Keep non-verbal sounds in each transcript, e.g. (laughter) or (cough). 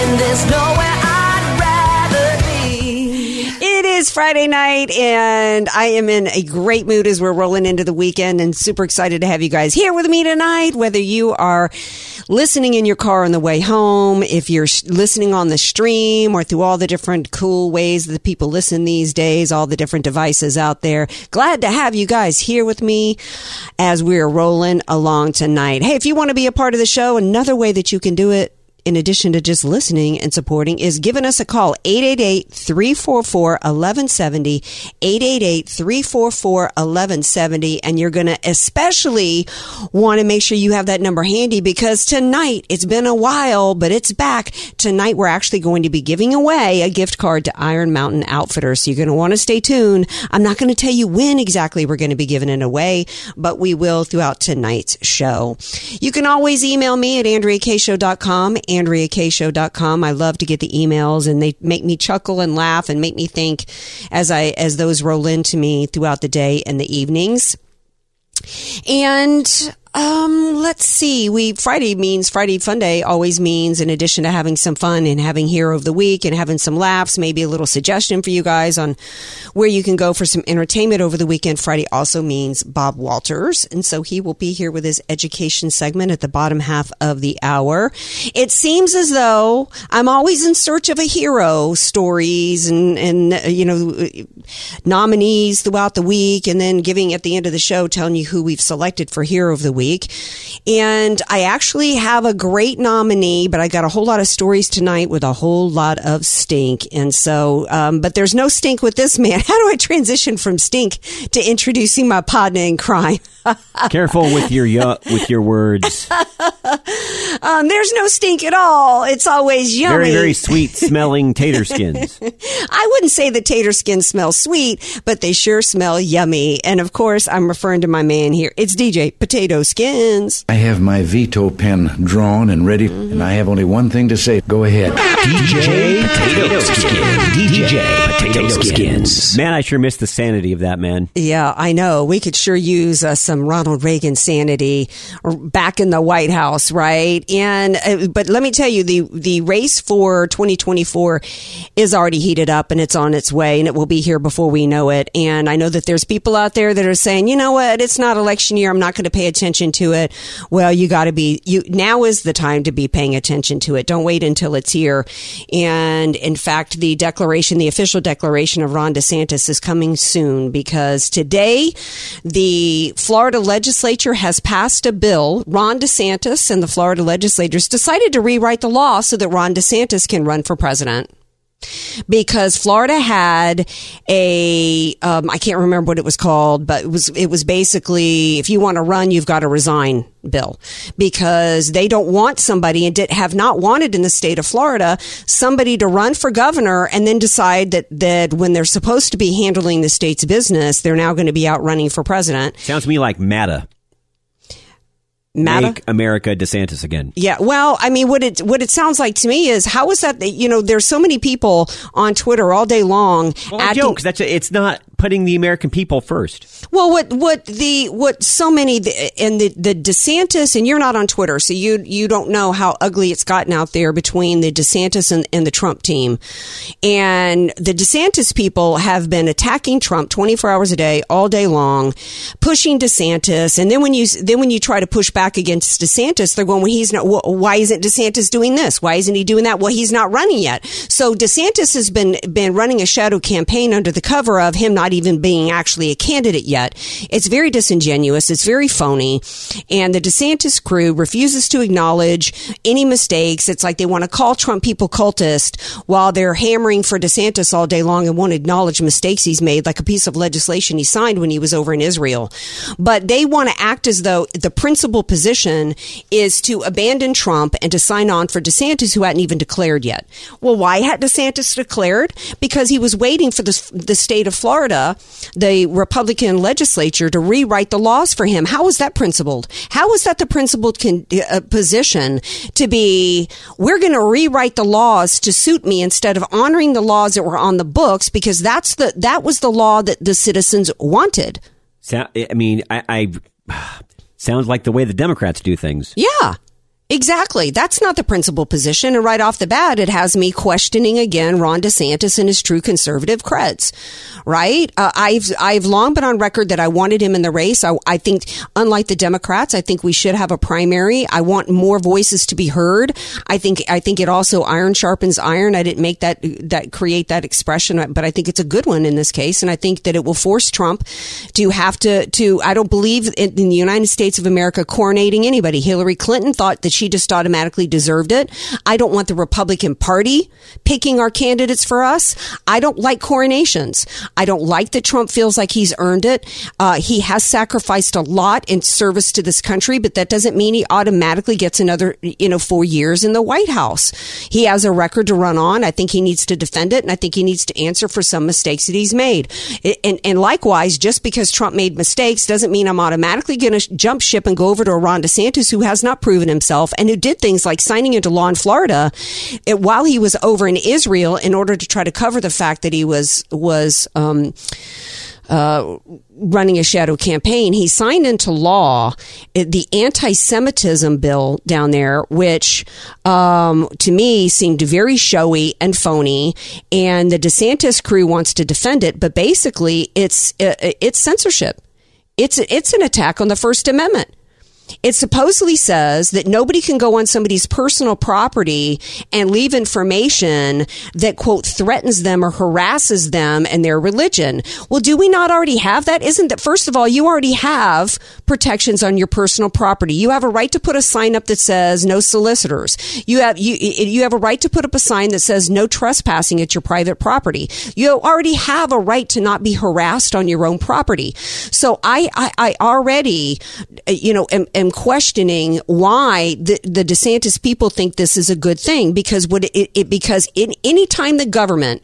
And there's nowhere I'd rather be. It is Friday night, and I am in a great mood as we're rolling into the weekend and super excited to have you guys here with me tonight. Whether you are listening in your car on the way home, if you're listening on the stream, or through all the different cool ways that people listen these days, all the different devices out there, glad to have you guys here with me as we're rolling along tonight. Hey, if you want to be a part of the show, another way that you can do it in addition to just listening and supporting, is giving us a call 888-344-1170, 888-344-1170. And you're going to especially want to make sure you have that number handy because tonight, it's been a while, but it's back. Tonight, we're actually going to be giving away a gift card to Iron Mountain Outfitters. So you're going to want to stay tuned. I'm not going to tell you when exactly we're going to be giving it away, but we will throughout tonight's show. You can always email me at AndreaKShow.com, AndreaKShow.com. I love to get the emails and they make me chuckle and laugh and make me think as I, as those roll into me throughout the day and the evenings. And um, let's see. We Friday means Friday Fun Day always means in addition to having some fun and having hero of the week and having some laughs, maybe a little suggestion for you guys on where you can go for some entertainment over the weekend. Friday also means Bob Walters, and so he will be here with his education segment at the bottom half of the hour. It seems as though I'm always in search of a hero stories and and you know nominees throughout the week, and then giving at the end of the show telling you who we've selected for hero of the week. And I actually have a great nominee, but I got a whole lot of stories tonight with a whole lot of stink. And so, um, but there's no stink with this man. (laughs) How do I transition from stink to introducing my partner in crime? (laughs) Careful with your with your words. Um, there's no stink at all. It's always yummy. Very very sweet smelling tater skins. (laughs) I wouldn't say the tater skins smell sweet, but they sure smell yummy. And of course, I'm referring to my man here. It's DJ Potato Skins. I have my veto pen drawn and ready, and I have only one thing to say. Go ahead. DJ Potato Skins. DJ Potato Skins. Man, I sure miss the sanity of that man. Yeah, I know. We could sure use uh, some Ronald Reagan sanity back in the White House, right? And uh, but let me tell you, the the race for 2024 is already heated up and it's on its way, and it will be here before we know it. And I know that there's people out there that are saying, you know what, it's not election year. I'm not going to pay attention to it. Well, you got to be. You now is the time to be paying attention to it. Don't wait until it's here. And in fact, the declaration, the official declaration of Ron DeSantis is coming soon because today the Florida legislature has passed a bill. Ron DeSantis and the Florida legislators decided to rewrite the law so that Ron DeSantis can run for president because Florida had a um, I can't remember what it was called, but it was it was basically if you want to run, you've got to resign bill because they don't want somebody and did, have not wanted in the state of Florida somebody to run for governor and then decide that that when they're supposed to be handling the state's business, they're now going to be out running for president. Sounds to me like MATA. Matter? Make America DeSantis again. Yeah, well, I mean, what it what it sounds like to me is how is that? that, You know, there's so many people on Twitter all day long. Well, acting- joke that's it's not putting the American people first. Well, what what the what so many and the the DeSantis and you're not on Twitter, so you you don't know how ugly it's gotten out there between the DeSantis and, and the Trump team, and the DeSantis people have been attacking Trump 24 hours a day, all day long, pushing DeSantis, and then when you then when you try to push back against DeSantis, they're going, well, he's not. Well, why isn't DeSantis doing this? Why isn't he doing that? Well, he's not running yet. So DeSantis has been been running a shadow campaign under the cover of him not even being actually a candidate yet. It's very disingenuous. It's very phony. And the DeSantis crew refuses to acknowledge any mistakes. It's like they want to call Trump people cultist while they're hammering for DeSantis all day long and won't acknowledge mistakes he's made, like a piece of legislation he signed when he was over in Israel. But they want to act as though the principal position is to abandon Trump and to sign on for DeSantis, who hadn't even declared yet. Well, why had DeSantis declared? Because he was waiting for the, the state of Florida, the Republican legislature, to rewrite the laws for him. How is that principled? How is that the principled con- uh, position to be, we're going to rewrite the laws to suit me instead of honoring the laws that were on the books because that's the, that was the law that the citizens wanted. So, I mean, I, I sounds like the way the Democrats do things. Yeah. Exactly. That's not the principal position. And right off the bat, it has me questioning again Ron DeSantis and his true conservative creds. Right? Uh, I've I've long been on record that I wanted him in the race. I, I think, unlike the Democrats, I think we should have a primary. I want more voices to be heard. I think I think it also iron sharpens iron. I didn't make that that create that expression, but I think it's a good one in this case, and I think that it will force Trump to have to to. I don't believe in, in the United States of America coronating anybody. Hillary Clinton thought that she just automatically deserved it. I don't want the Republican Party picking our candidates for us. I don't like coronations. I don't like that Trump feels like he's earned it. Uh, he has sacrificed a lot in service to this country, but that doesn't mean he automatically gets another, you know, four years in the White House. He has a record to run on. I think he needs to defend it, and I think he needs to answer for some mistakes that he's made. And, and likewise, just because Trump made mistakes doesn't mean I'm automatically going to jump ship and go over to Ron DeSantis, who has not proven himself and who did things like signing into law in Florida it, while he was over in Israel in order to try to cover the fact that he was was um, uh, running a shadow campaign, he signed into law the anti-Semitism bill down there, which um, to me seemed very showy and phony. And the DeSantis crew wants to defend it, but basically, it's uh, it's censorship. It's it's an attack on the First Amendment. It supposedly says that nobody can go on somebody's personal property and leave information that, quote, threatens them or harasses them and their religion. Well, do we not already have that? Isn't that, first of all, you already have protections on your personal property. You have a right to put a sign up that says no solicitors. You have, you, you have a right to put up a sign that says no trespassing at your private property. You already have a right to not be harassed on your own property. So I, I, I already, you know, am, am questioning why the, the DeSantis people think this is a good thing because what it, it because in any time the government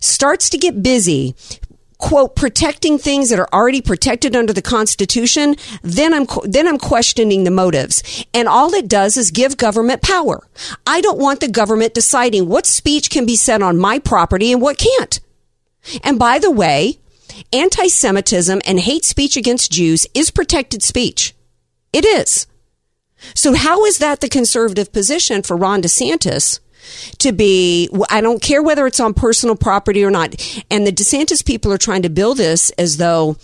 starts to get busy quote protecting things that are already protected under the constitution then i'm then i'm questioning the motives. And all it does is give government power. I don't want the government deciding what speech can be said on my property and what can't. And by the way anti-semitism and hate speech against jews is protected speech it is. So how is that the conservative position for Ron DeSantis to be, I don't care whether it's on personal property or not. And the DeSantis people are trying to build this as though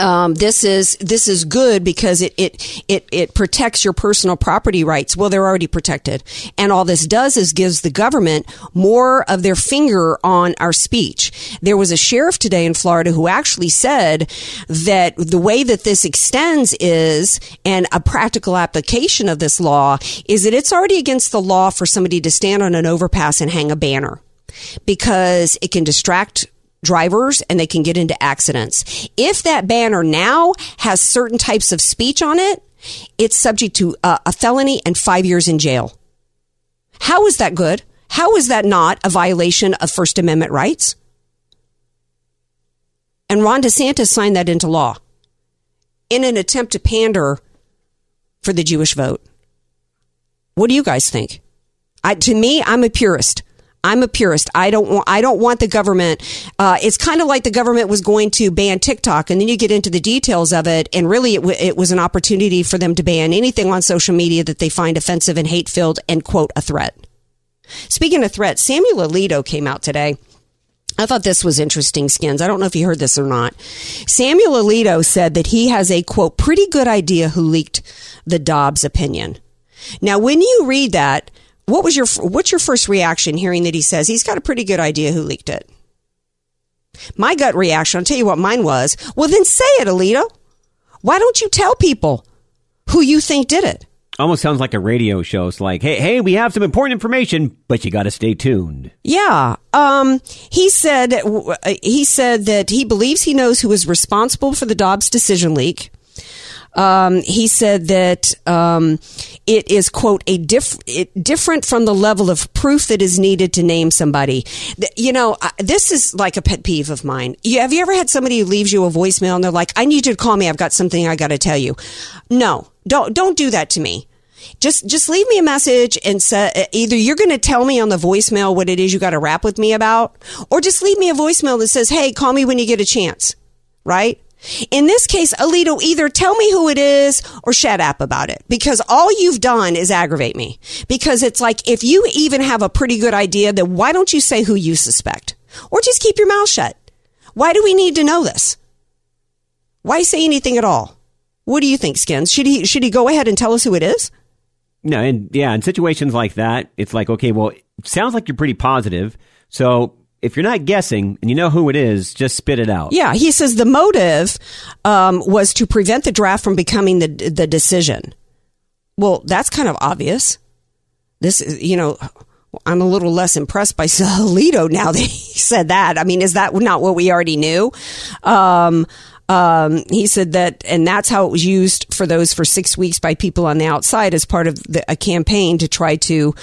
um, this is this is good because it, it it it protects your personal property rights. Well, they're already protected, and all this does is gives the government more of their finger on our speech. There was a sheriff today in Florida who actually said that the way that this extends is, and a practical application of this law is that it's already against the law for somebody to stand on an overpass and hang a banner because it can distract drivers and they can get into accidents. If that banner now has certain types of speech on it, it's subject to a, a felony and five years in jail. How is that good? How is that not a violation of First Amendment rights? And Ron DeSantis signed that into law in an attempt to pander for the Jewish vote. What do you guys think? I, to me, I'm a purist. I'm a purist. I don't want. I don't want the government. Uh, it's kind of like the government was going to ban TikTok, and then you get into the details of it, and really, it, w- it was an opportunity for them to ban anything on social media that they find offensive and hate filled, and quote a threat. Speaking of threats, Samuel Alito came out today. I thought this was interesting, Skins. I don't know if you heard this or not. Samuel Alito said that he has a quote pretty good idea who leaked the Dobbs opinion. Now, when you read that, what was your what's your first reaction hearing that he says he's got a pretty good idea who leaked it? My gut reaction, I'll tell you what mine was. Well, then say it, Alito. Why don't you tell people who you think did it? Almost sounds like a radio show. It's like, hey, hey, we have some important information, but you got to stay tuned. Yeah. Um, he said he said that he believes he knows who is responsible for the Dobbs decision leak. Um, he said that um, it is quote a diff- it, different from the level of proof that is needed to name somebody. Th- You know, this is like a pet peeve of mine. You, have you ever had somebody who leaves you a voicemail and they're like, "I need you to call me. I've got something I got to tell you." No, don't don't do that to me. Just just leave me a message and say either you're going to tell me on the voicemail what it is you got to rap with me about, or just leave me a voicemail that says, "Hey, call me when you get a chance." Right? In this case, Alito, either tell me who it is or shut up about it because all you've done is aggravate me. Because it's like, if you even have a pretty good idea, then why don't you say who you suspect? Or just keep your mouth shut. Why do we need to know this? Why say anything at all? What do you think, Skins? Should he, should he go ahead and tell us who it is? No, and yeah, in situations like that, it's like, okay, well, sounds like you're pretty positive. So if you're not guessing and you know who it is, just spit it out. Yeah, he says the motive um, was to prevent the draft from becoming the the decision. Well, that's kind of obvious. This, is, you know, I'm a little less impressed by (laughs) Alito now that he said that. I mean, is that not what we already knew? Um, um, he said that, and that's how it was used for those for six weeks by people on the outside as part of the, a campaign to try to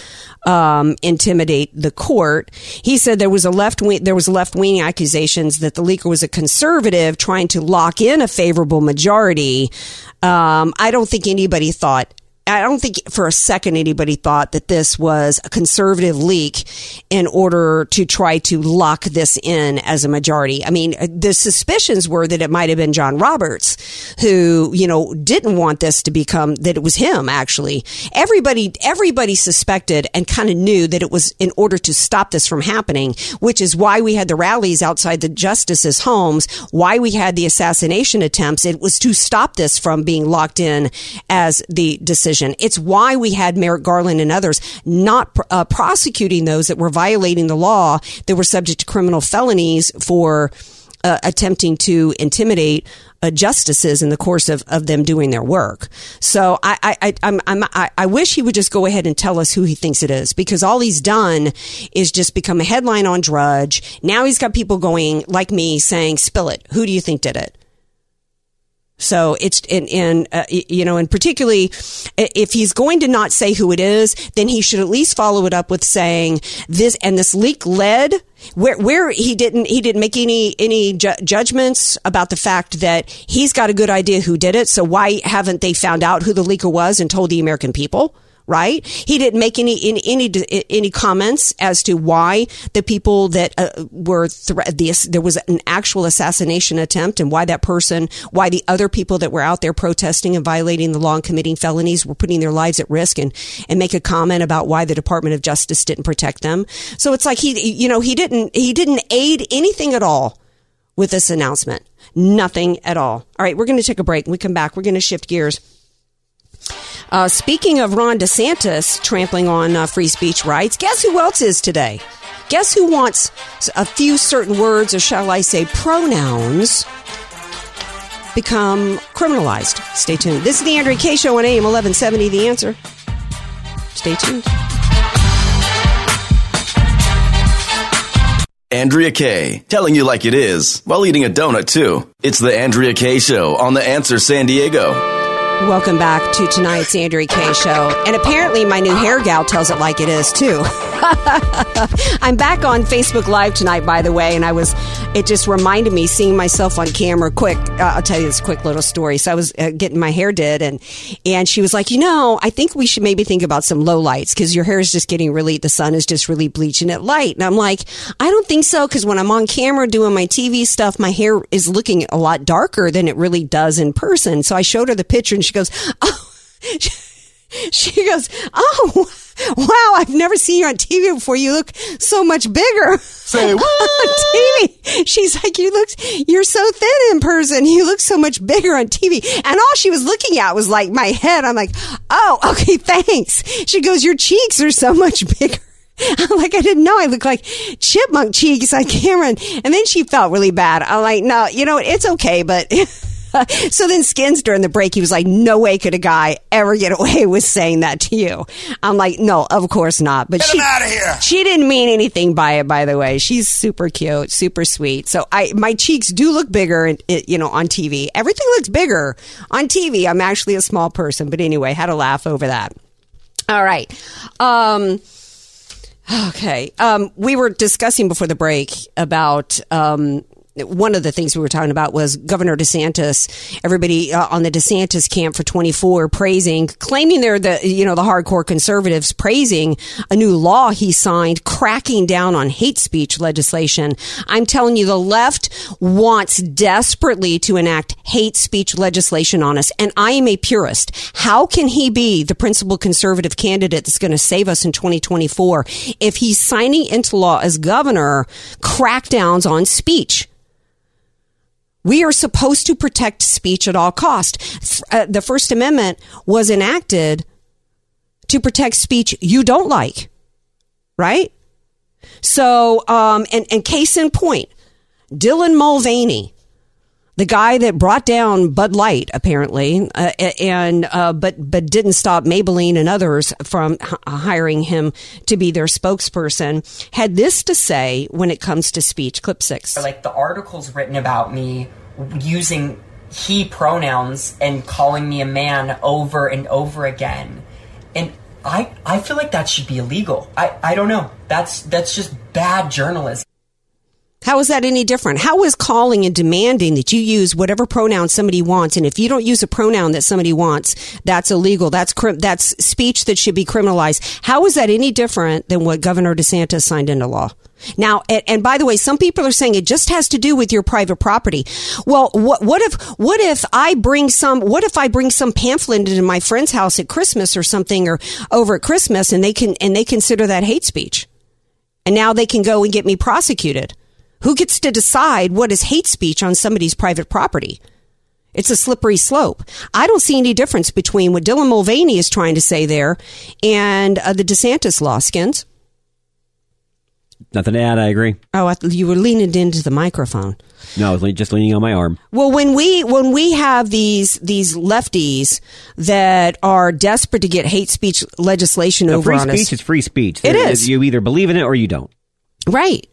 um, intimidate the court. He said there was a left wing, there was left wing accusations that the leaker was a conservative trying to lock in a favorable majority. Um, I don't think anybody thought I don't think for a second anybody thought that this was a conservative leak in order to try to lock this in as a majority. I mean, the suspicions were that it might have been John Roberts who, you know, didn't want this to become that it was him actually. Everybody everybody suspected and kind of knew that it was in order to stop this from happening, which is why we had the rallies outside the justices' homes, why we had the assassination attempts. It was to stop this from being locked in as the decision. It's why we had Merrick Garland and others not uh, prosecuting those that were violating the law that were subject to criminal felonies for uh, attempting to intimidate uh, justices in the course of, of them doing their work. So I, I, I, I, I wish he would just go ahead and tell us who he thinks it is because all he's done is just become a headline on Drudge. Now he's got people going like me saying, spill it. Who do you think did it? So it's and, and uh, you know, and particularly if he's going to not say who it is, then he should at least follow it up with saying this and this leak led where where he didn't he didn't make any any ju- judgments about the fact that he's got a good idea who did it. So why haven't they found out who the leaker was and told the American people? Right? He didn't make any any any, any comments as to why the people that uh, were thre- the, there was an actual assassination attempt and why that person, why the other people that were out there protesting and violating the law and committing felonies were putting their lives at risk and and make a comment about why the Department of Justice didn't protect them. So it's like he you know he didn't he didn't aid anything at all with this announcement. Nothing at all. All right, we're going to take a break. When we come back, we're going to shift gears. Uh, speaking of Ron DeSantis trampling on uh, free speech rights, guess who else is today? Guess who wants a few certain words, or shall I say pronouns, become criminalized? Stay tuned. This is the Andrea Kaye Show on AM 1170. The answer. Stay tuned. Andrea Kaye, telling you like it is, while eating a donut too. It's the Andrea Kaye Show on The Answer San Diego. Welcome back to tonight's Andrea Kaye Show. And apparently, my new hair gal tells it like it is, too. (laughs) I'm back on Facebook Live tonight, by the way, and I was. It just reminded me seeing myself on camera. Quick, uh, I'll tell you this quick little story. So I was uh, getting my hair did, and and she was like, you know, I think we should maybe think about some low lights because your hair is just getting really. The sun is just really bleaching it light, and I'm like, I don't think so because when I'm on camera doing my TV stuff, my hair is looking a lot darker than it really does in person. So I showed her the picture, and she goes, oh. (laughs) She goes, Oh, wow, I've never seen you on TV before. You look so much bigger. (laughs) Say oh, what? on TV. She's like, You look, you're so thin in person. You look so much bigger on TV. And all she was looking at was like my head. I'm like, Oh, okay, (laughs) thanks. She goes, Your cheeks are so much bigger. I'm like, I didn't know I look like chipmunk cheeks on camera. And then she felt really bad. I'm like, no, you know, it's okay, but (laughs) so then Skins during the break, he was like, no way could a guy ever get away (laughs) with saying that to you. I'm like, no, of course not. But Get she, him outta here. she didn't mean anything by it, by the way. She's super cute, super sweet. So I, my cheeks do look bigger, in, it- you know, on TV. Everything looks bigger on TV. I'm actually a small person, but anyway, had a laugh over that. All right. Um, Okay. Um, we were discussing before the break about um, one of the things we were talking about was Governor DeSantis. Everybody uh, on the DeSantis camp for 24 praising, claiming they're the you know the hardcore conservatives, praising a new law he signed, cracking down on hate speech legislation. I'm telling you, the left wants desperately to enact hate speech legislation on us, and I am a purist. How can he be the principal conservative candidate that's going to save us in 2024 if he's signing into law as governor crackdowns on speech? We are supposed to protect speech at all cost. Uh, the First Amendment was enacted to protect speech you don't like, right? So, um, and, and case in point, Dylan Mulvaney, the guy that brought down Bud Light, apparently, uh, and uh, but but didn't stop Maybelline and others from h- hiring him to be their spokesperson, had this to say when it comes to speech. Clip six. like the articles written about me using he pronouns and calling me a man over and over again and i i feel like that should be illegal i i don't know that's that's just bad journalism How is that any different? How is calling and demanding that you use whatever pronoun somebody wants, and if you don't use a pronoun that somebody wants, that's illegal. That's crim- that's speech that should be criminalized. How is that any different than what Governor DeSantis signed into law? Now, and, and by the way, some people are saying it just has to do with your private property. Well, what what if what if I bring some what if I bring some pamphlet into my friend's house at Christmas or something or over at Christmas, and they can and they consider that hate speech? and now they can go and get me prosecuted. Who gets to decide what is hate speech on somebody's private property? It's a slippery slope. I don't see any difference between what Dylan Mulvaney is trying to say there and uh, the DeSantis law, Skins. Nothing to add. I agree. Oh, I, you were leaning into the microphone. No, I was le- just leaning on my arm. Well, when we when we have these these lefties that are desperate to get hate speech legislation No, over free on speech us, is free speech. It is. You either believe in it or you don't. right?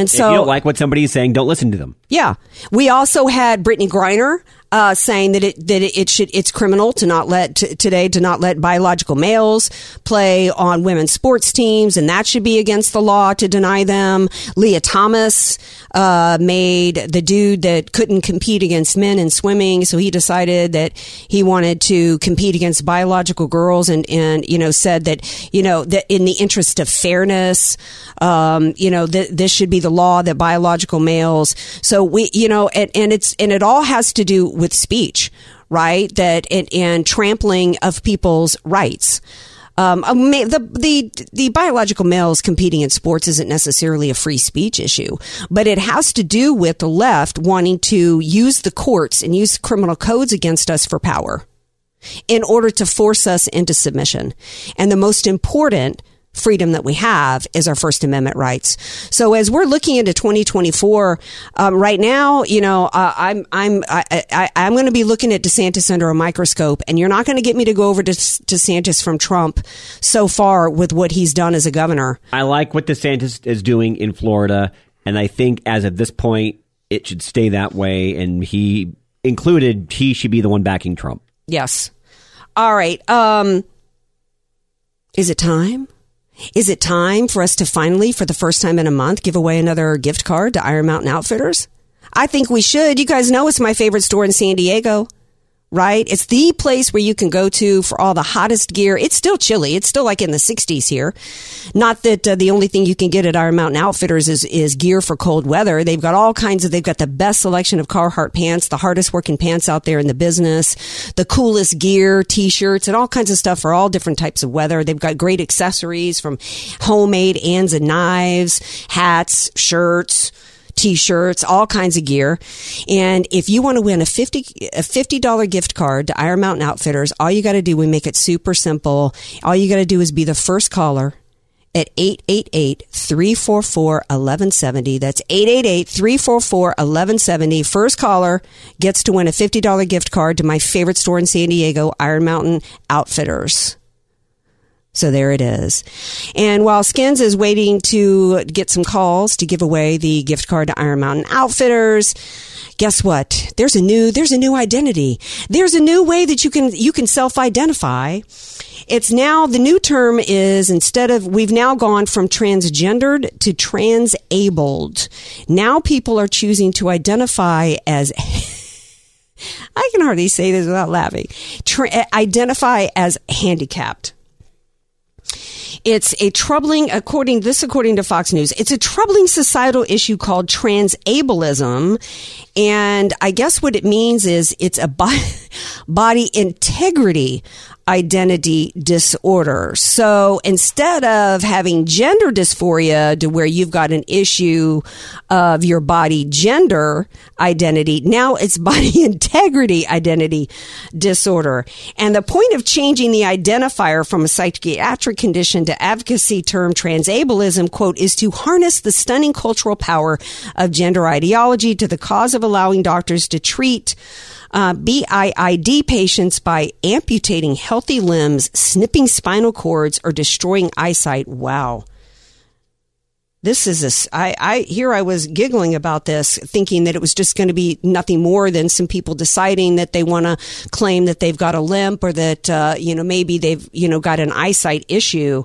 And so, if you don't like what somebody is saying, don't listen to them. Yeah. We also had Brittney Griner uh, saying that it that it should it's criminal to not let t- today to not let biological males play on women's sports teams, and that should be against the law to deny them. Lia Thomas uh, made the dude that couldn't compete against men in swimming, so he decided that he wanted to compete against biological girls, and and you know said that you know that in the interest of fairness, um, you know that this should be the law that biological males. So we you know and, and it's and it all has to do with speech, right? That and, and trampling of people's rights. Um, the the the biological males competing in sports isn't necessarily a free speech issue, but it has to do with the left wanting to use the courts and use criminal codes against us for power in order to force us into submission. And the most important freedom that we have is our First Amendment rights. So as we're looking into 2024, um, right now, you know, uh, I'm I'm I, I, I'm going to be looking at DeSantis under a microscope, and you're not going to get me to go over to DeSantis from Trump so far with what he's done as a governor. I like what DeSantis is doing in Florida, and I think as of this point, it should stay that way. And he included, he should be the one backing Trump. Yes. All right. Um, is it time? Is it time for us to finally, for the first time in a month, give away another gift card to Iron Mountain Outfitters? I think we should. You guys know it's my favorite store in San Diego right? It's the place where you can go to for all the hottest gear. It's still chilly. It's still like in the 60s here. Not that uh, the only thing you can get at Iron Mountain Outfitters is, is gear for cold weather. They've got all kinds of, they've got the best selection of Carhartt pants, the hardest working pants out there in the business, the coolest gear, t-shirts, and all kinds of stuff for all different types of weather. They've got great accessories from homemade ands and knives, hats, shirts, t-shirts, all kinds of gear. And if you want to win a 50 a $50 gift card to Iron Mountain Outfitters, all you got to do, we make it super simple. All you got to do is be the first caller at 888-344-1170. That's 888-344-1170. First caller gets to win a $50 gift card to my favorite store in San Diego, Iron Mountain Outfitters. So there it is. And while Skins is waiting to get some calls to give away the gift card to Iron Mountain Outfitters, guess what? There's a new there's a new identity. There's a new way that you can you can self-identify. It's now the new term is instead of we've now gone from transgendered to transabled. Now people are choosing to identify as (laughs) I can hardly say this without laughing. Tra- eh, identify as handicapped. It's a troubling, according this according to Fox News, it's a troubling societal issue called trans ableism, and I guess what it means is it's a (laughs) body integrity identity disorder. So instead of having gender dysphoria to where you've got an issue of your body gender identity, now it's (laughs) body integrity identity disorder. And the point of changing the identifier from a psychiatric condition to advocacy term transableism, quote, is to harness the stunning cultural power of gender ideology to the cause of allowing doctors to treat uh, BIID patients by amputating healthy limbs, snipping spinal cords, or destroying eyesight. Wow this is a, I, I, here I was giggling about this, thinking that it was just going to be nothing more than some people deciding that they want to claim that they've got a limp or that, uh, you know, maybe they've, you know, got an eyesight issue.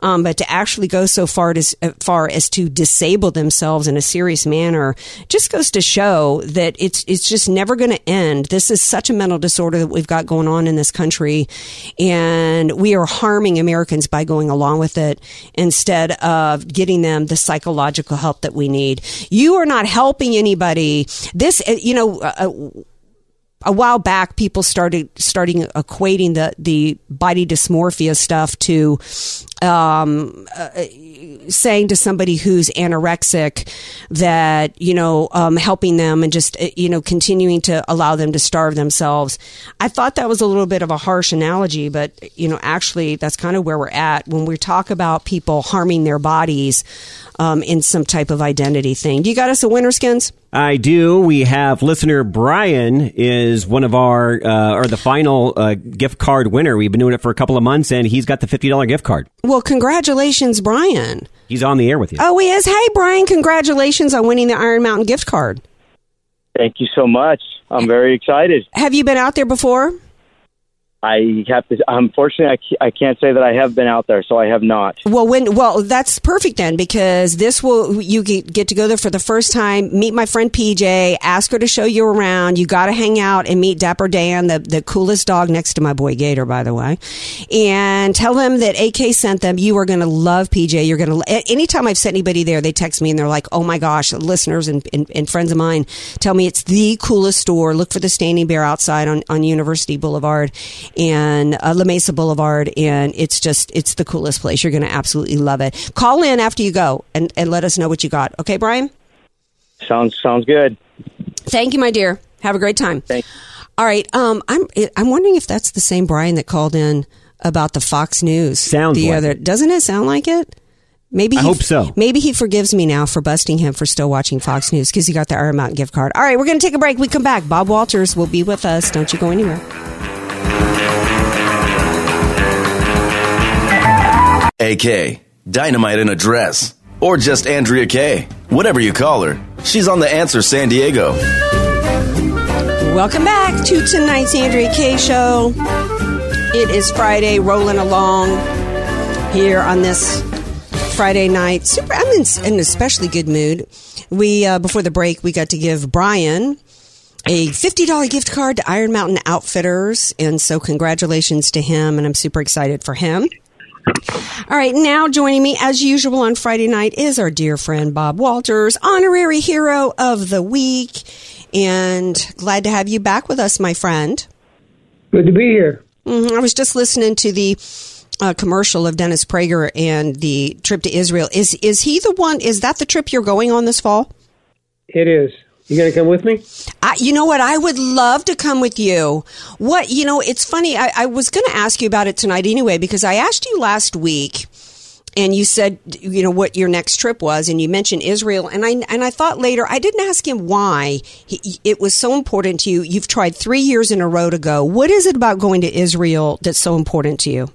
Um, but to actually go so far as, uh, far as to disable themselves in a serious manner just goes to show that it's, it's just never going to end. This is such a mental disorder that we've got going on in this country. And we are harming Americans by going along with it instead of getting them the the psychological help that we need. You are not helping anybody. This, uh, you know, uh, uh, a while back, people started starting equating the the body dysmorphia stuff to um, uh, saying to somebody who's anorexic that you know um, helping them and just uh, you know continuing to allow them to starve themselves. I thought that was a little bit of a harsh analogy, but you know actually that's kind of where we're at when we talk about people harming their bodies um, in some type of identity thing. Do you got us a winner, Skins? I do. We have listener Brian is one of our uh, or the final uh, gift card winner. We've been doing it for a couple of months, and he's got the fifty dollar gift card. Well, congratulations, Brian. He's on the air with you. Oh, he is. Hey, Brian, congratulations on winning the Iron Mountain gift card. Thank you so much. I'm very excited. Have you been out there before? I have to. Unfortunately, I can't say that I have been out there, so I have not. Well, when well, that's perfect then because this will you get to go there for the first time. Meet my friend PJ. Ask her to show you around. You got to hang out and meet Dapper Dan, the the coolest dog next to my boy Gator, by the way, and tell them that AK sent them. You are going to love PJ. You're going to. Anytime I've sent anybody there, they text me and they're like, "Oh my gosh!" Listeners and, and, and friends of mine tell me it's the coolest store. Look for the Standing Bear outside on on University Boulevard and uh, La Mesa Boulevard, and it's just it's the coolest place. You're going to absolutely love it. Call in after you go and, and let us know what you got. Okay, Brian. Sounds sounds good. Thank you, my dear. Have a great time. Thanks. All right. Um, I'm I'm wondering if that's the same Brian that called in about the Fox News. Sounds the like other. it. Doesn't it sound like it? Maybe I he, hope so. Maybe he forgives me now for busting him for still watching Fox News because he got the Iron Mountain gift card. All right, we're going to take a break. We come back. Bob Walters will be with us. Don't you go anywhere. AK, Dynamite in a Dress, or just Andrea Kaye. Whatever you call her, she's on The Answer San Diego. Welcome back to tonight's Andrea Kaye Show. It is Friday, rolling along here on this Friday night. Super. I'm in an especially good mood. We uh, before the break, we got to give Brian a $50 gift card to Iron Mountain Outfitters. And so congratulations to him. And I'm super excited for him. All right, now joining me as usual on Friday night is our dear friend Bob Walters, honorary hero of the week. And glad to have you back with us, my friend. Good to be here. hmm I was just listening to the uh, commercial of Dennis Prager and the trip to Israel. Is is he the one? Is that the trip you're going on this fall? It is. You going to come with me? I, you know what? I would love to come with you. What, you know, it's funny. I, I was going to ask you about it tonight anyway, because I asked you last week and you said, you know, what your next trip was and you mentioned Israel. And I, and I thought later, I didn't ask him why he, it was so important to you. You've tried three years in a row to go. What is it about going to Israel that's so important to you?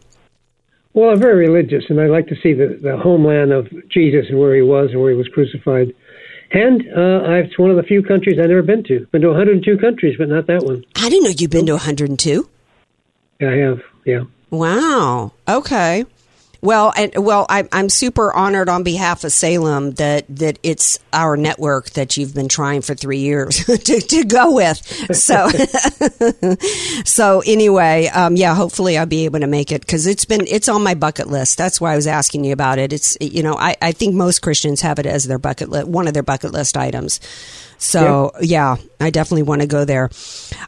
Well, I'm very religious, and I like to see the, the homeland of Jesus and where he was and where he was crucified. And uh, I've, it's one of the few countries I've never been to. Been to 102 countries, but not that one. I didn't know you've been to 102. Yeah, I have. Yeah. Wow. Okay. Well, and well, I, I'm super honored on behalf of Salem that that it's our network that you've been trying for three years (laughs) to, to go with. So, (laughs) so anyway, um, yeah, hopefully I'll be able to make it because it's been it's on my bucket list. That's why I was asking you about it. It's you know I, I think most Christians have it as their bucket list, one of their bucket list items. So yeah, I definitely want to go there.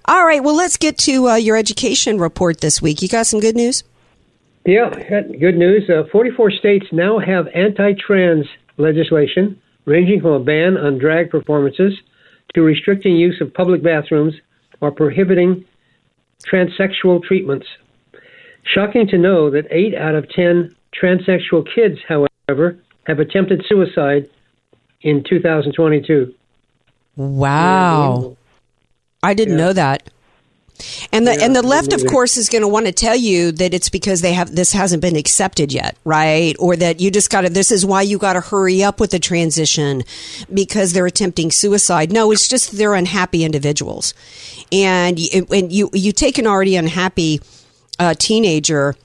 All right, well, let's get to uh, your education report this week. You got some good news. Yeah, good news. Uh, 44 states now have anti trans legislation, ranging from a ban on drag performances to restricting use of public bathrooms or prohibiting transsexual treatments. Shocking to know that 8 out of 10 transsexual kids, however, have attempted suicide in 2022. Wow. I didn't know that. And the Yeah, and the left, of course, is going to want to tell you that it's because they have this hasn't been accepted yet, right? Or that you just got to. This is why you got to hurry up with the transition because they're attempting suicide. No, it's just they're unhappy individuals, and you, and you you take an already unhappy uh, teenager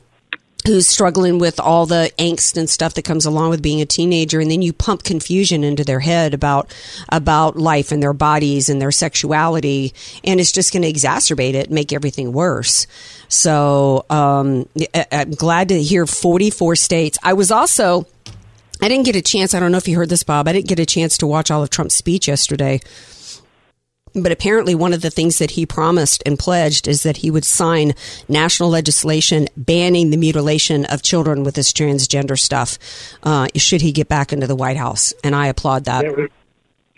who's struggling with all the angst and stuff that comes along with being a teenager and then you pump confusion into their head about about life and their bodies and their sexuality and it's just going to exacerbate it make everything worse. So um, i'm glad to hear 44 states. I was also i didn't get a chance i don't know if you heard this bob i didn't get a chance to watch all of trump's speech yesterday but apparently, one of the things that he promised and pledged is that he would sign national legislation banning the mutilation of children with this transgender stuff. Uh, should he get back into the White House? And I applaud that. That would-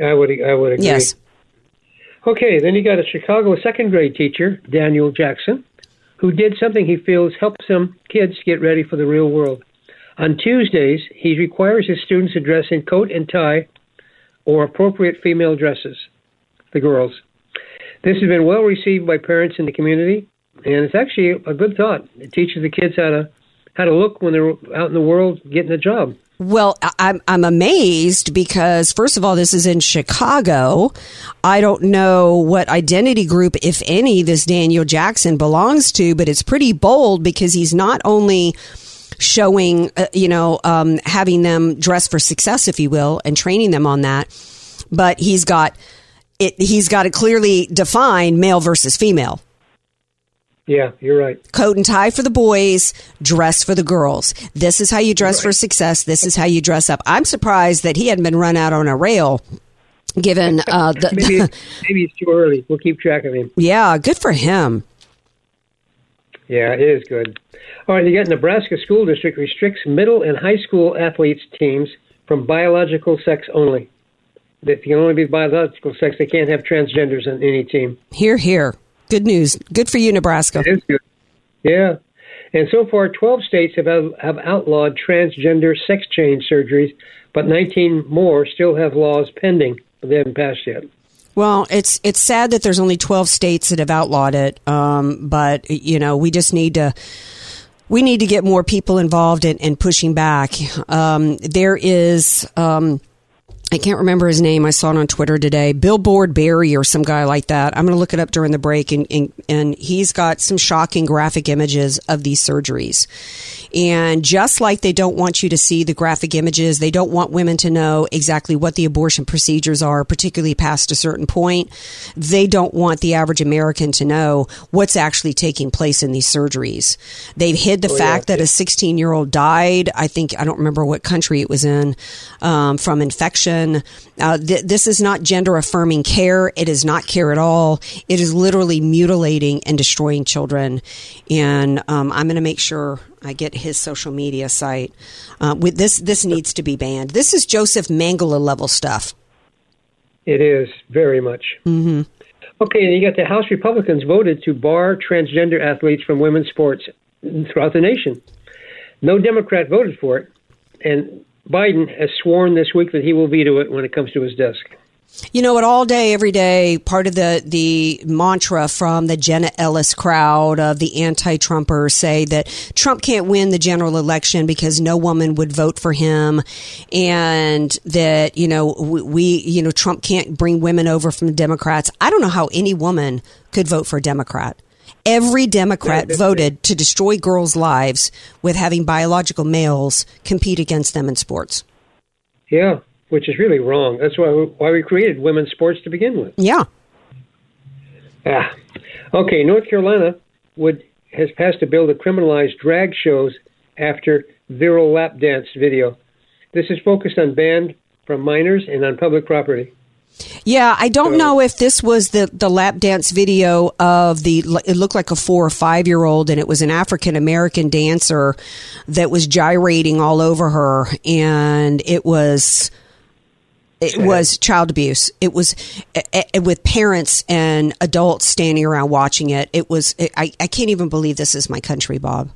I would, I would agree. Yes. Okay, then you got a Chicago second grade teacher, Daniel Jackson, who did something he feels helps some kids get ready for the real world. On Tuesdays, he requires his students to dress in coat and tie or appropriate female dresses, the girls. This has been well received by parents in the community, and it's actually a good thought. It teaches the kids how to how to look when they're out in the world getting a job. Well, I'm I'm amazed because first of all, this is in Chicago. I don't know what identity group, if any, this Daniel Jackson belongs to, but it's pretty bold because he's not only showing, uh, you know, um, having them dress for success, if you will, and training them on that, but he's got it. He's got to clearly define male versus female. Yeah, you're right. coat and tie for the boys, dress for the girls. This is how you dress for success. This is how you dress up. I'm surprised that he hadn't been run out on a rail. Given (laughs) uh, the, maybe (laughs) maybe it's too early. We'll keep track of him. yeah, good for him. Yeah, it is good. All right, you got Nebraska School District restricts middle and high school athletes teams from biological sex only. If you can only be biological sex, they can't have transgenders on any team. Here, here. Good news. Good for you, Nebraska. It is good. Yeah. And so far, 12 states have, have outlawed transgender sex change surgeries, but 19 more still have laws pending. But they haven't passed yet. Well, it's it's sad that there's only 12 states that have outlawed it. Um, but you know, we just need to we need to get more people involved in, in pushing back. Um, there is um, I can't remember his name. I saw it on Twitter today. Billboard Barry or some guy like that. I'm going to look it up during the break, and, and, and he's got some shocking graphic images of these surgeries. And just like they don't want you to see the graphic images, they don't want women to know exactly what the abortion procedures are, particularly past a certain point. They don't want the average American to know what's actually taking place in these surgeries. They've hid the Oh, fact yeah. that a 16 year old died. I think, I don't remember what country it was in, um, from infection. Uh, th- this is not gender affirming care. It is not care at all. It is literally mutilating and destroying children. And um, I'm going to make sure I get his social media site. Uh, with this, this needs to be banned. This is Josef Mengele level stuff. It is very much. Mm-hmm. Okay, and you got the House Republicans voted to bar transgender athletes from women's sports throughout the nation. No Democrat voted for it, and Biden has sworn this week that he will veto it when it comes to his desk. You know what? All day, every day, part of the the mantra from the Jenna Ellis crowd of the anti-Trumpers say that Trump can't win the general election because no woman would vote for him, and that you know we, we you know Trump can't bring women over from the Democrats. I don't know how any woman could vote for a Democrat. Every Democrat voted to destroy girls' lives with having biological males compete against them in sports. Yeah, which is really wrong. That's why why we created women's sports to begin with. Yeah. Ah, okay. North Carolina would has passed a bill to criminalize drag shows after viral lap dance video. This is focused on banned from minors and on public property. Yeah, I don't know if this was the, the lap dance video of the, it looked like a four or five year old, and it was an African American dancer that was gyrating all over her, and it was. It was child abuse. It was eh, eh, with parents and adults standing around watching it. It was. I, I can't even believe this is my country, Bob.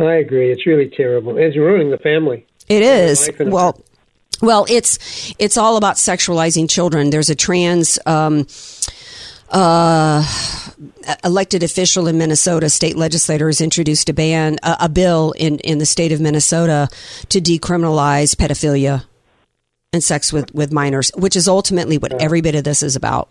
I agree. It's really terrible. It's ruining the family. It is. Well, well, it's it's all about sexualizing children. There's a trans um, uh, elected official in Minnesota, state legislator, has introduced a ban, a, a bill in in the state of Minnesota to decriminalize pedophilia and sex with with minors, which is ultimately what every bit of this is about.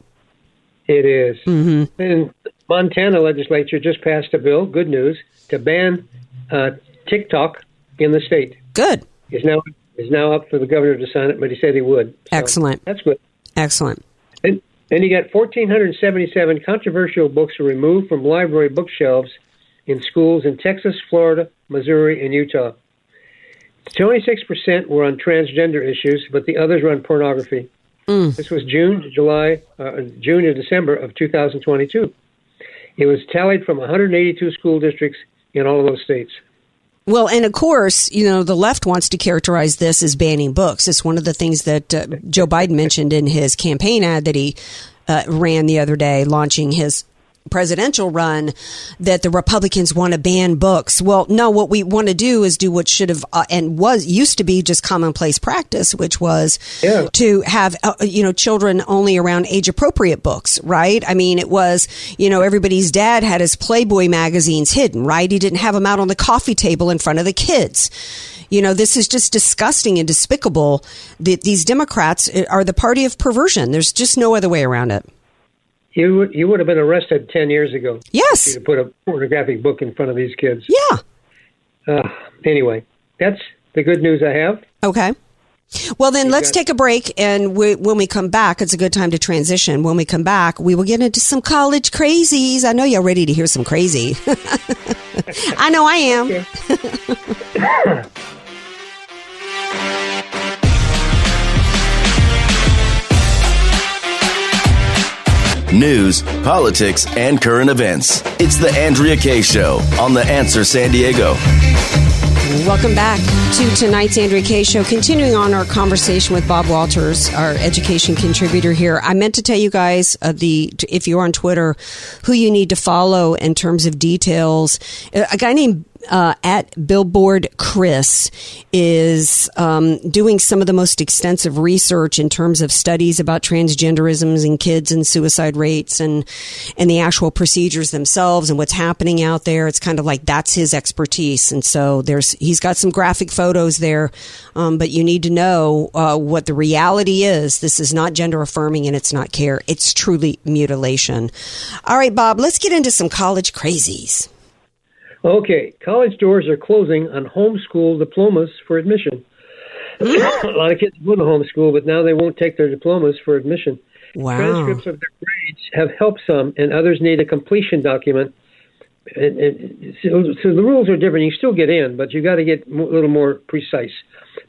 It is. Mm-hmm. And Montana legislature just passed a bill. Good news to ban uh, TikTok in the state. Good. Is now is now up for the governor to sign it, but he said he would. So Excellent. That's good. Excellent. And then you got 1,477 controversial books removed from library bookshelves in schools in Texas, Florida, Missouri, and Utah. 26% were on transgender issues, but the others were on pornography. This was June to July, uh, June to December of 2022. It was tallied from 182 school districts in all of those states. Well, and of course, you know, the left wants to characterize this as banning books. It's one of the things that uh, Joe Biden mentioned in his campaign ad that he uh, ran the other day, launching his presidential run that the Republicans want to ban books. Well, no, what we want to do is do what should have uh, and was used to be just commonplace practice, which was to have uh, you know children only around age appropriate books, right? I mean, it was you know everybody's dad had his Playboy magazines hidden, right? He didn't have them out on the coffee table in front of the kids. You know, this is just disgusting and despicable. The, these Democrats are the party of perversion. There's just no other way around it. You would, you would have been arrested 10 years ago. Yes. You put a pornographic book in front of these kids. Yeah. Uh, anyway, that's the good news I have. Okay. Well, then let's take a break. And we, when we come back, it's a good time to transition. When we come back, we will get into some college crazies. I know you're ready to hear some crazy. (laughs) I know I am. (laughs) News, politics, and current events. It's the Andrea Kaye Show on The Answer San Diego. Welcome back to tonight's Andrea Kaye Show. Continuing on our conversation with Bob Walters, our education contributor here. I meant to tell you guys uh, the if you're on Twitter, who you need to follow in terms of details. A guy named uh, at Billboard Chris is um, doing some of the most extensive research in terms of studies about transgenderisms in kids and suicide rates and and the actual procedures themselves and what's happening out there. It's kind of like that's his expertise, and so there's he's got some graphic photos there, um, but you need to know uh, what the reality is. This is not gender affirming and it's not care. It's truly mutilation. All right, Bob, let's get into some college crazies. Okay, college doors are closing on homeschool diplomas for admission. (coughs) a lot of kids go to homeschool, but now they won't take their diplomas for admission. Wow. Transcripts of their grades have helped some, and others need a completion document. And, and so, so the rules are different. You still get in, but you got to get a little more precise.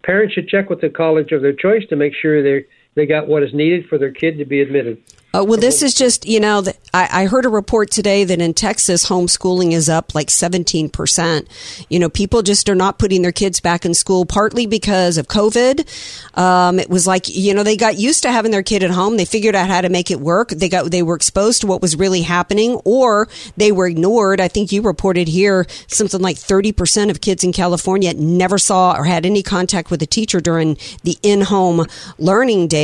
Parents should check with the college of their choice to make sure they they got what is needed for their kid to be admitted. Uh, well, this is just, you know, I, heard a report today that in Texas, homeschooling is up like 17%. You know, people just are not putting their kids back in school, partly because of COVID. Um, it was like, you know, they got used to having their kid at home. They figured out how to make it work. They got, they were exposed to what was really happening or they were ignored. I think you reported here something like 30% of kids in California never saw or had any contact with a teacher during the in-home learning days.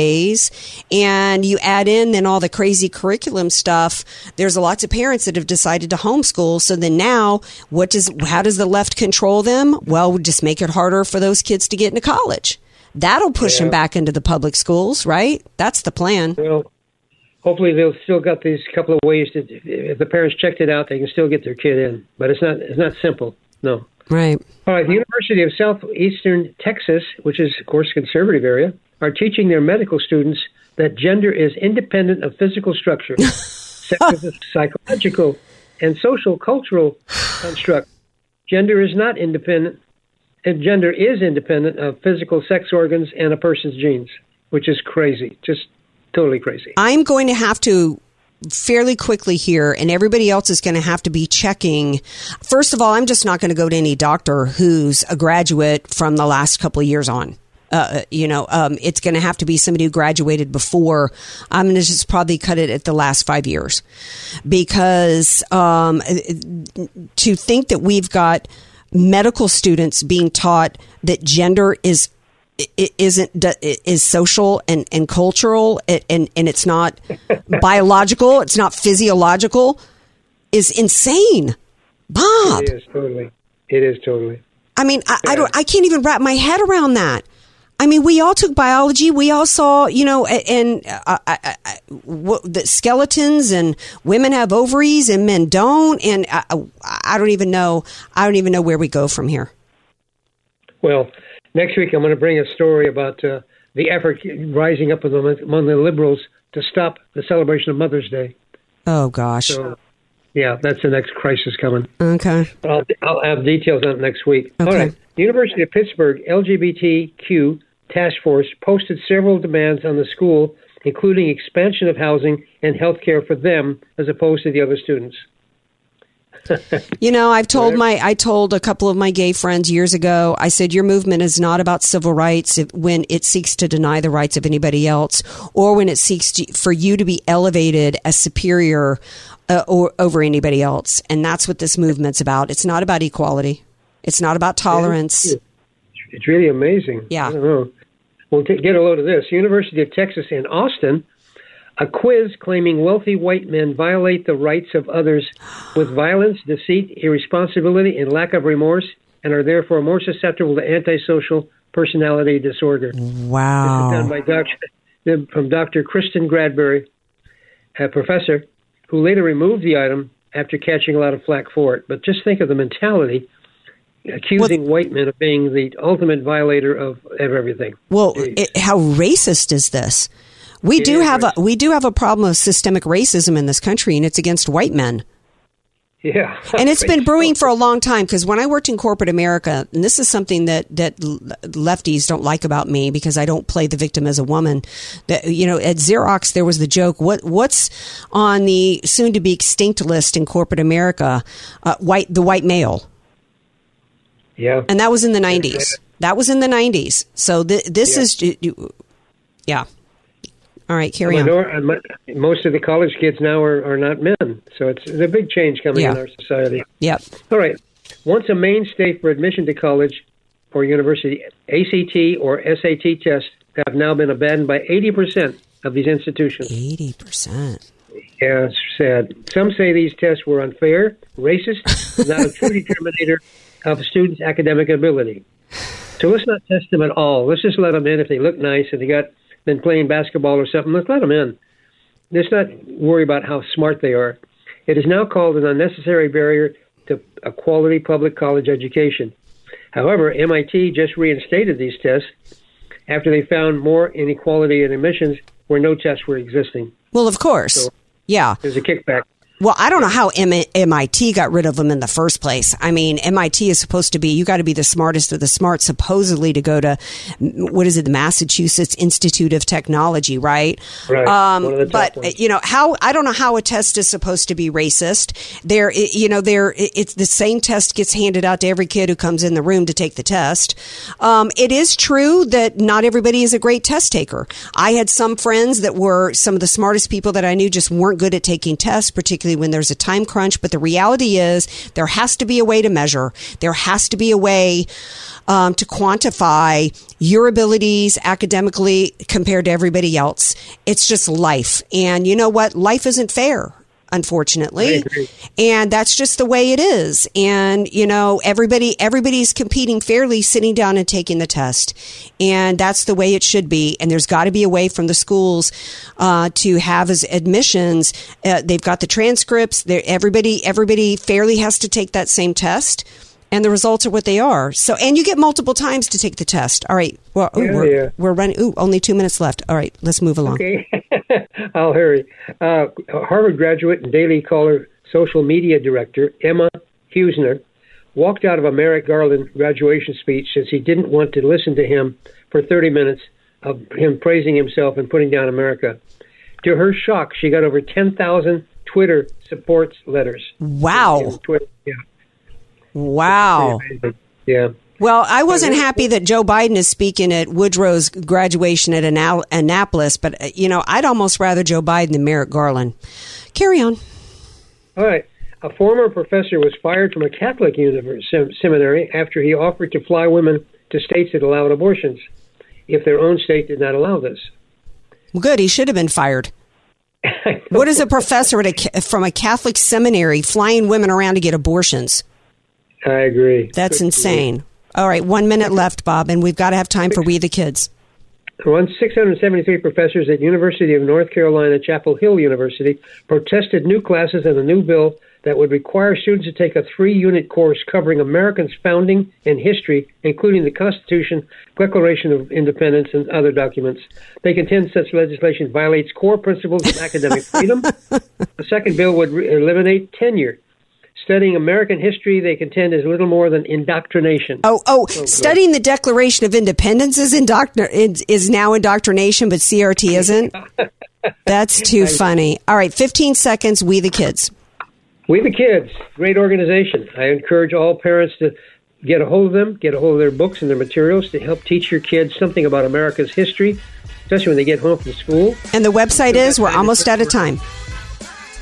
And you add in then all the crazy curriculum stuff, there's lots of parents that have decided to homeschool. So then now, what does how does the left control them? Well, we just make it harder for those kids to get into college. That'll push Yeah. them back into the public schools, right? That's the plan. Well, hopefully they'll still got these couple of ways that if the parents checked it out, they can still get their kid in. But it's not it's not simple. No. Right. All right. The University of Southeastern Texas, which is of course a conservative area, are teaching their medical students that gender is independent of physical structure. (laughs) Sex is a psychological and social cultural construct. Gender is not independent, and gender is independent of physical sex organs and a person's genes, which is crazy. Just totally crazy. I'm going to have to fairly quickly here, and everybody else is going to have to be checking. First of all, I'm just not going to go to any doctor who's a graduate from the last couple of years on. Uh, you know, um, it's going to have to be somebody who graduated before. I'm going to just probably cut it at the last five years because um, to think that we've got medical students being taught that gender is i- isn't is social and, and cultural and, and, and it's not (laughs) biological it's not physiological is insane bob It is totally. It is totally. i mean I, I don't i can't even wrap my head around that I mean, we all took biology. We all saw, you know, and uh, I, I, what, the skeletons and women have ovaries and men don't. And I, I don't even know. I don't even know where we go from here. Well, next week I'm going to bring a story about uh, the effort rising up among the liberals to stop the celebration of Mother's Day. Oh gosh. So, yeah, that's the next crisis coming. Okay. I'll, I'll have details on it next week. Okay. All right. The University of Pittsburgh LGBTQ task force posted several demands on the school, including expansion of housing and health care for them as opposed to the other students. (laughs) You know, I've told my I told a couple of my gay friends years ago. I said your movement is not about civil rights if, when it seeks to deny the rights of anybody else, or when it seeks to, for you to be elevated as superior uh, or over anybody else. And that's what this movement's about. It's not about equality. It's not about tolerance. It's really amazing. Yeah. I don't know. Well, t- get a load of this. University of Texas in Austin, a quiz claiming wealthy white men violate the rights of others with violence, deceit, irresponsibility, and lack of remorse, and are therefore more susceptible to antisocial personality disorder. Wow. This is done by Dr. from Dr. Kristen Gradbury, a professor who later removed the item after catching a lot of flack for it. But just think of the mentality accusing white men of being the ultimate violator of, of everything. Well, it, how racist is this? We It do have a we do have a problem of systemic racism in this country, and it's against white men. Yeah. and it's (laughs) been brewing for a long time because when I worked in corporate America, and this is something that that lefties don't like about me because I don't play the victim as a woman. That you know, at Xerox there was the joke: what what's on the soon to be extinct list in corporate America? Uh, white the white male, Yeah. and that was in the nineties. That was in the nineties. So th- this is, yeah. All right, carry A on. most of the college kids now are, are not men, so it's, it's a big change coming in our society. Yep. All right. Once a mainstay for admission to college or university, ACT or SAT tests have now been abandoned by 80% of these institutions. 80%. Yeah, it's sad. Some say these tests were unfair, racist, not a true (laughs) determinator of a student's academic ability. So let's not test them at all. Let's just let them in if they look nice and they got been playing basketball or something. Let's let them in. Let's not worry about how smart they are. It is now called an unnecessary barrier to a quality public college education. However, MIT just reinstated these tests after they found more inequality in admissions where no tests were existing. Well, of course. So- yeah. There's a kickback. Well, I don't know how M- MIT got rid of them in the first place. I mean, MIT is supposed to be, you got to be the smartest of the smart, supposedly to go to, what is it, the Massachusetts Institute of Technology, right? Right. Um, One of the top but, ones. you know, how, I don't know how a test is supposed to be racist. There, you know, there, it's the same test gets handed out to every kid who comes in the room to take the test. Um, it is true that not everybody is a great test taker. I had some friends that were some of the smartest people that I knew just weren't good at taking tests, particularly when there's a time crunch. But the reality is there has to be a way to measure. There has to be a way um, to quantify your abilities academically compared to everybody else. It's just life. And you know what? Life isn't fair. Unfortunately, and that's just the way it is. And you know, everybody, everybody's competing fairly, sitting down and taking the test, and that's the way it should be. And there's got to be a way from the schools uh, to have as admissions. Uh, they've got the transcripts. Everybody, everybody fairly has to take that same test and the results are what they are. So, and you get multiple times to take the test. All right. Well, ooh, Yeah, we're, yeah. we're running. Ooh, only two minutes left. All right, let's move along. Okay, (laughs) I'll hurry. Uh, Harvard graduate and Daily Caller social media director Emma Husner walked out of a Merrick Garland graduation speech since he didn't want to listen to him for 30 minutes of him praising himself and putting down America. To her shock, she got over 10,000 Twitter support letters. Wow. Twitter, yeah. Wow. Yeah. Well, I wasn't happy that Joe Biden is speaking at Woodrow's graduation at Annapolis, but uh, you know, I'd almost rather Joe Biden than Merrick Garland. Carry on. All right. A former professor was fired from a Catholic univer- sem- seminary after he offered to fly women to states that allowed abortions if their own state did not allow this. Well, good. He should have been fired. (laughs) what is a professor at a, from a Catholic seminary flying women around to get abortions? I agree. That's Good insane. All right, one minute left, Bob, and we've got to have time for We the Kids. One 673 professors at University of North Carolina, Chapel Hill University, protested new classes and a new bill that would require students to take a three-unit course covering Americans' founding and history, including the Constitution, Declaration of Independence, and other documents. They contend such legislation violates core principles of academic (laughs) freedom. The second bill would re- eliminate tenure. Studying American history, they contend, is little more than indoctrination. Oh, oh, good. studying the Declaration of Independence is indoctr- is, is now indoctrination, but CRT (laughs) isn't. That's too funny. All right, 15 seconds. We the Kids. We the Kids, great organization. I encourage all parents to get a hold of them, get a hold of their books and their materials to help teach your kids something about America's history, especially when they get home from school. And the website is, we're almost out of time.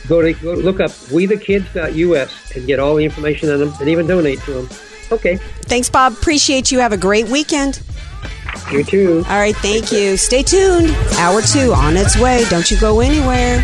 Go to go look up wethekids.us and get all the information on them and even donate to them. Okay, Thanks, Bob. Appreciate you. Have a great weekend. you too. All right, thank you. Stay tuned. Hour two on its way. Don't you go anywhere.